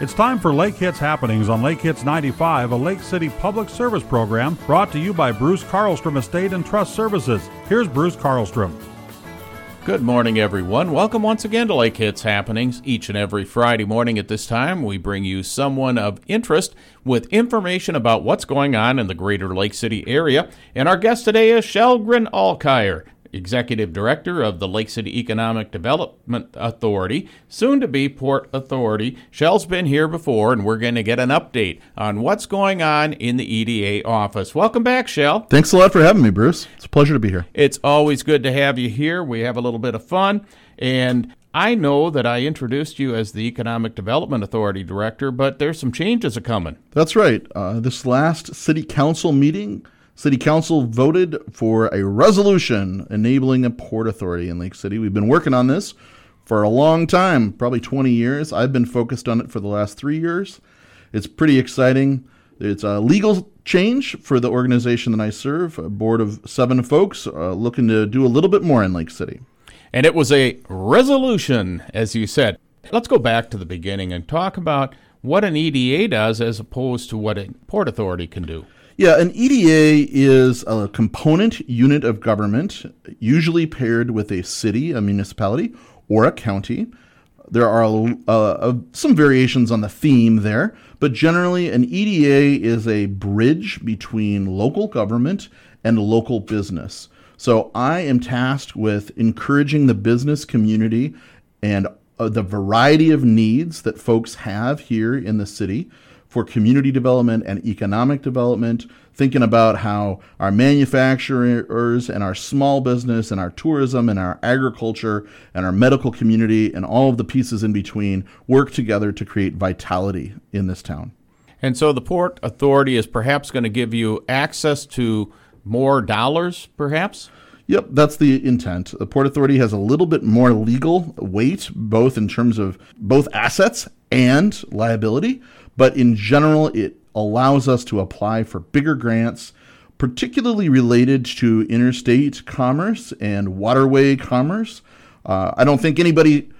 It's time for Lake Hits Happenings on Lake Hits 95, a Lake City public service program brought to you by Bruce Carlstrom Estate and Trust Services. Here's Bruce Carlstrom. Good morning, everyone. Welcome once again to Lake Hits Happenings. Each and every Friday morning at this time, we bring you someone of interest with information about what's going on in the greater Lake City area. And our guest today is Shelgren Alkire. Executive Director of the Lake City Economic Development Authority, soon to be Port Authority. Shell's been here before, and we're going to get an update on what's going on in the EDA office. Welcome back, Shell. Thanks a lot for having me, Bruce. It's a pleasure to be here. It's always good to have you here. We have a little bit of fun, and I know that I introduced you as the Economic Development Authority Director, but there's some changes a coming. That's right. Uh, this last City Council meeting, City Council voted for a resolution enabling a port authority in Lake City. We've been working on this for a long time, probably 20 years. I've been focused on it for the last three years. It's pretty exciting. It's a legal change for the organization that I serve, a board of seven folks uh, looking to do a little bit more in Lake City. And it was a resolution, as you said. Let's go back to the beginning and talk about what an EDA does as opposed to what a port authority can do. Yeah, an EDA is a component unit of government, usually paired with a city, a municipality, or a county. There are uh, some variations on the theme there, but generally, an EDA is a bridge between local government and local business. So I am tasked with encouraging the business community and uh, the variety of needs that folks have here in the city for community development and economic development, thinking about how our manufacturers and our small business and our tourism and our agriculture and our medical community and all of the pieces in between work together to create vitality in this town. And so the Port Authority is perhaps going to give you access to more dollars, perhaps? Yep, that's the intent. The Port Authority has a little bit more legal weight, both in terms of both assets and liability. But in general, it allows us to apply for bigger grants, particularly related to interstate commerce and waterway commerce. Uh, I don't think anybody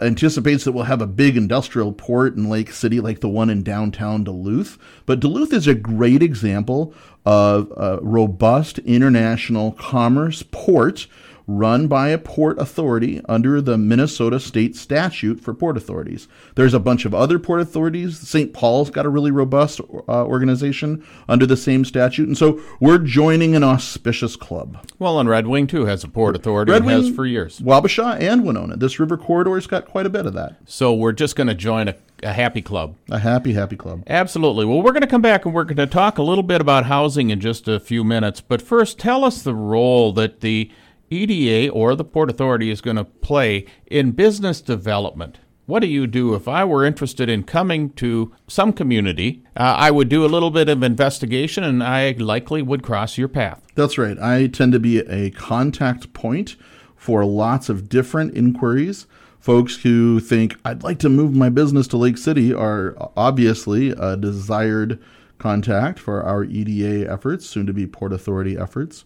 anticipates that we'll have a big industrial port in Lake City like the one in downtown Duluth. But Duluth is a great example of a robust international commerce port run by a port authority under the Minnesota state statute for port authorities. There's a bunch of other port authorities. St. Paul's got a really robust uh, organization under the same statute. And so we're joining an auspicious club. Well, and Red Wing, too, has a port authority Red Wing, has for years. Wabasha and Winona. This river corridor's got quite a bit of that. So we're just going to join a a happy club. A happy, happy club. Absolutely. Well, we're going to come back and we're going to talk a little bit about housing in just a few minutes. But first, tell us the role that the EDA or the Port Authority is going to play in business development. What do you do if I were interested in coming to some community? Uh, I would do a little bit of investigation and I likely would cross your path. That's right. I tend to be a contact point for lots of different inquiries. Folks who think, I'd like to move my business to Lake City are obviously a desired contact for our EDA efforts, soon to be Port Authority efforts.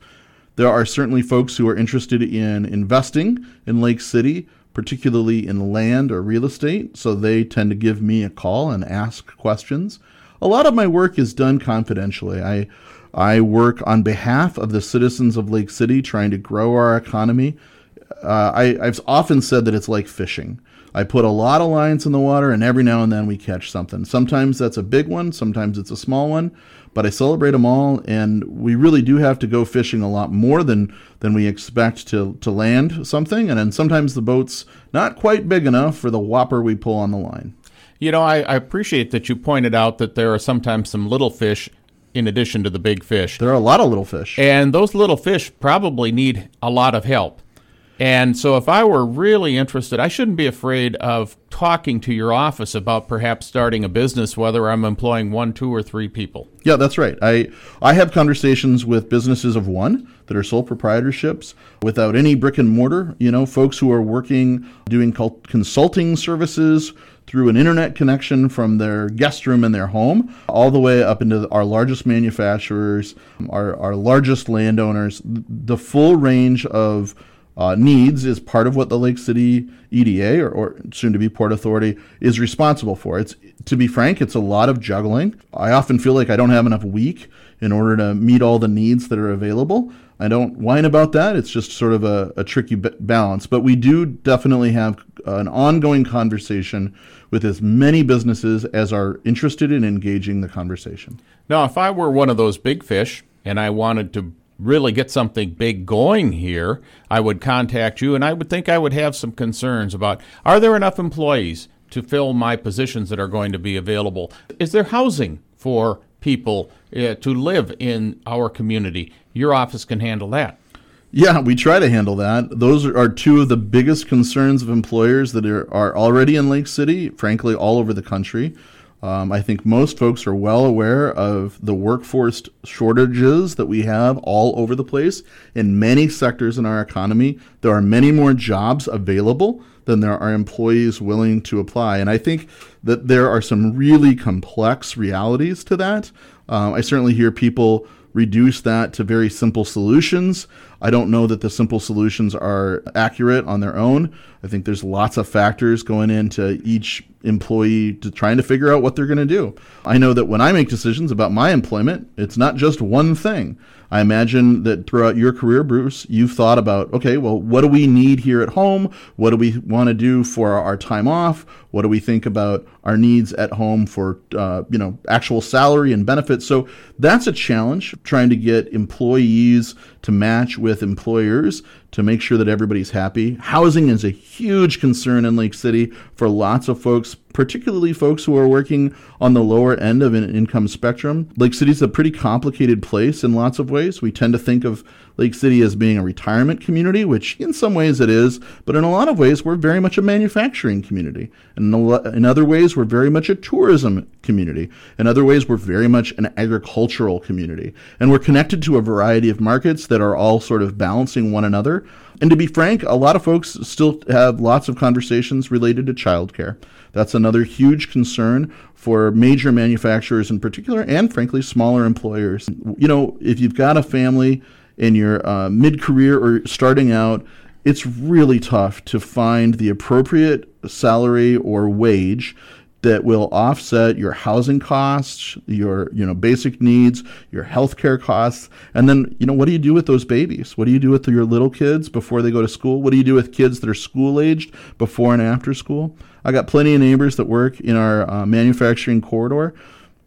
There are certainly folks who are interested in investing in Lake City, particularly in land or real estate, so they tend to give me a call and ask questions. A lot of my work is done confidentially. I I work on behalf of the citizens of Lake City, trying to grow our economy. Uh, I, I've often said that it's like fishing. I put a lot of lines in the water, and every now and then we catch something. Sometimes that's a big one, sometimes it's a small one but I celebrate them all, and we really do have to go fishing a lot more than than we expect to to land something, and then sometimes the boat's not quite big enough for the whopper we pull on the line. You know, I, I appreciate that you pointed out that there are sometimes some little fish in addition to the big fish. There are a lot of little fish, and those little fish probably need a lot of help. And so, if I were really interested, I shouldn't be afraid of talking to your office about perhaps starting a business, whether I'm employing one, two, or three people. Yeah, that's right. I I have conversations with businesses of one that are sole proprietorships without any brick and mortar. You know, folks who are working doing consulting services through an internet connection from their guest room in their home, all the way up into our largest manufacturers, our, our largest landowners, the full range of uh, needs is part of what the Lake City EDA or, or soon to be Port Authority is responsible for. It's to be frank, it's a lot of juggling. I often feel like I don't have enough week in order to meet all the needs that are available. I don't whine about that. It's just sort of a, a tricky balance. But we do definitely have an ongoing conversation with as many businesses as are interested in engaging the conversation. Now, if I were one of those big fish and I wanted to really get something big going here, I would contact you and I would think I would have some concerns about are there enough employees to fill my positions that are going to be available? Is there housing for people uh, to live in our community? Your office can handle that. Yeah, we try to handle that. Those are two of the biggest concerns of employers that are, are already in Lake City, frankly, all over the country. Um, I think most folks are well aware of the workforce shortages that we have all over the place in many sectors in our economy. There are many more jobs available than there are employees willing to apply. And I think that there are some really complex realities to that. Uh, I certainly hear people reduce that to very simple solutions. I don't know that the simple solutions are accurate on their own. I think there's lots of factors going into each employee to trying to figure out what they're going to do. I know that when I make decisions about my employment, it's not just one thing. I imagine that throughout your career, Bruce, you've thought about, okay, well, what do we need here at home? What do we want to do for our time off? What do we think about our needs at home for, uh, you know, actual salary and benefits? So that's a challenge, trying to get employees to match with employers to make sure that everybody's happy. Housing is a huge concern in Lake City for lots of folks, particularly folks who are working on the lower end of an income spectrum. Lake City is a pretty complicated place in lots of ways. We tend to think of Lake City as being a retirement community, which in some ways it is, but in a lot of ways we're very much a manufacturing community. And in other ways we're very much a tourism community. In other ways we're very much an agricultural community. And we're connected to a variety of markets that are all sort of balancing one another. And to be frank, a lot of folks still have lots of conversations related to childcare. That's another huge concern for major manufacturers in particular, and frankly, smaller employers. You know, if you've got a family in your uh, mid career or starting out, it's really tough to find the appropriate salary or wage that will offset your housing costs, your you know basic needs, your healthcare costs, and then you know what do you do with those babies? What do you do with your little kids before they go to school? What do you do with kids that are school aged before and after school? I got plenty of neighbors that work in our uh, manufacturing corridor.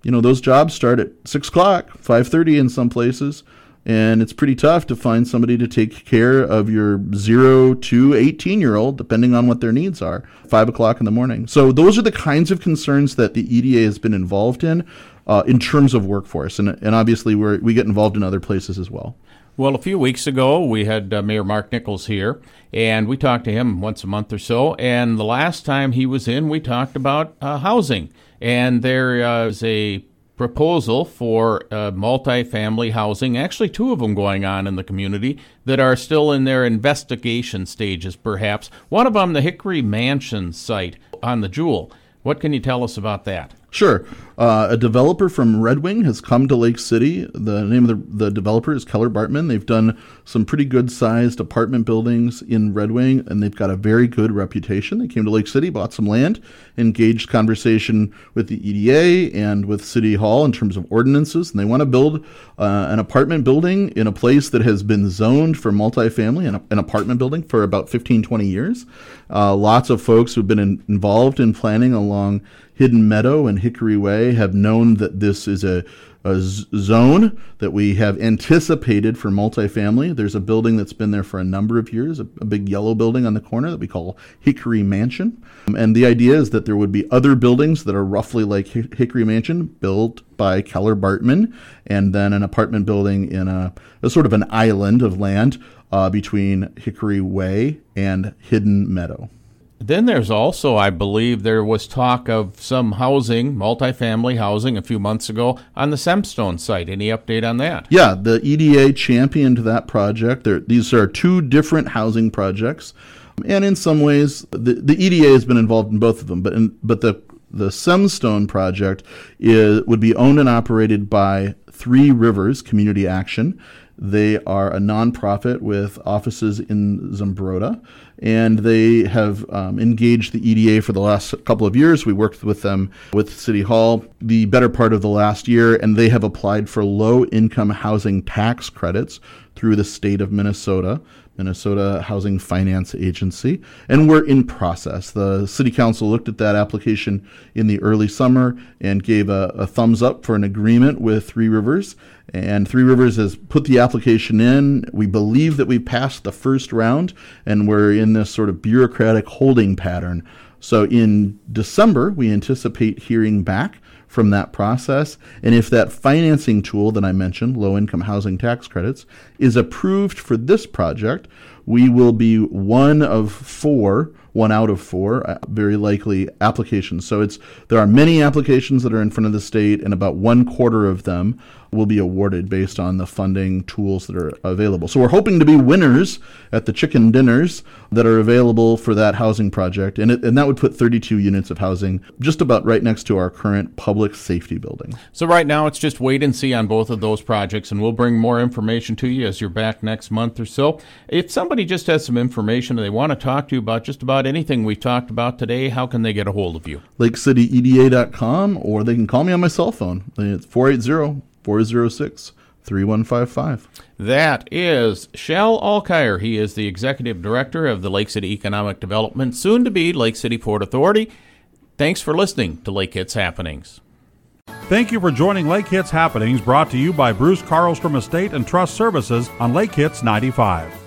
You know those jobs start at six o'clock, five thirty in some places and it's pretty tough to find somebody to take care of your 0 to 18 year old depending on what their needs are 5 o'clock in the morning so those are the kinds of concerns that the eda has been involved in uh, in terms of workforce and, and obviously we we get involved in other places as well well, a few weeks ago, we had uh, Mayor Mark Nichols here, and we talked to him once a month or so. And the last time he was in, we talked about uh, housing. And there uh, is a proposal for uh, multifamily housing, actually, two of them going on in the community that are still in their investigation stages, perhaps. One of them, the Hickory Mansion site on the Jewel. What can you tell us about that? Sure. Uh, a developer from Red Wing has come to Lake City. The name of the, the developer is Keller Bartman. They've done some pretty good sized apartment buildings in Red Wing, and they've got a very good reputation. They came to Lake City, bought some land, engaged conversation with the EDA and with City Hall in terms of ordinances, and they want to build uh, an apartment building in a place that has been zoned for multifamily, an, an apartment building for about 15, 20 years. Uh, lots of folks who've been in, involved in planning along Hidden Meadow and Hickory Way have known that this is a, a z- zone that we have anticipated for multifamily. There's a building that's been there for a number of years, a, a big yellow building on the corner that we call Hickory Mansion. Um, and the idea is that there would be other buildings that are roughly like Hickory Mansion built by Keller Bartman, and then an apartment building in a, a sort of an island of land uh, between Hickory Way and Hidden Meadow. Then there's also, I believe, there was talk of some housing, multifamily housing, a few months ago on the Semstone site. Any update on that? Yeah, the EDA championed that project. These are two different housing projects, and in some ways, the, the EDA has been involved in both of them. But in, but the the Semstone project is, would be owned and operated by Three Rivers Community Action. They are a nonprofit with offices in Zumbrota, and they have um, engaged the EDA for the last couple of years. We worked with them with City Hall the better part of the last year, and they have applied for low income housing tax credits through the state of Minnesota. Minnesota Housing Finance Agency, and we're in process. The City Council looked at that application in the early summer and gave a, a, thumbs up for an agreement with Three Rivers. And Three Rivers has put the application in. We believe that we passed the first round, and we're in this sort of bureaucratic holding pattern. So in December, we anticipate hearing back from that process. And if that financing tool that I mentioned, low income housing tax credits, is approved for this project, we will be one of four, one out of four, uh, very likely applications. So it's there are many applications that are in front of the state, and about one quarter of them will be awarded based on the funding tools that are available. So we're hoping to be winners at the chicken dinners that are available for that housing project, and it, and that would put 32 units of housing just about right next to our current public safety building. So right now it's just wait and see on both of those projects, and we'll bring more information to you as you're back next month or so. If somebody just has some information and they want to talk to you about just about anything we talked about today, how can they get a hold of you? LakeCityEDA.com, or they can call me on my cell phone. It's 480 406 3155. That is Shell Alkire. He is the executive director of the Lake City Economic Development, soon to be Lake City Port Authority. Thanks for listening to Lake Hits Happenings. Thank you for joining Lake Hits Happenings, brought to you by Bruce Carlstrom Estate and Trust Services on Lake Hits 95.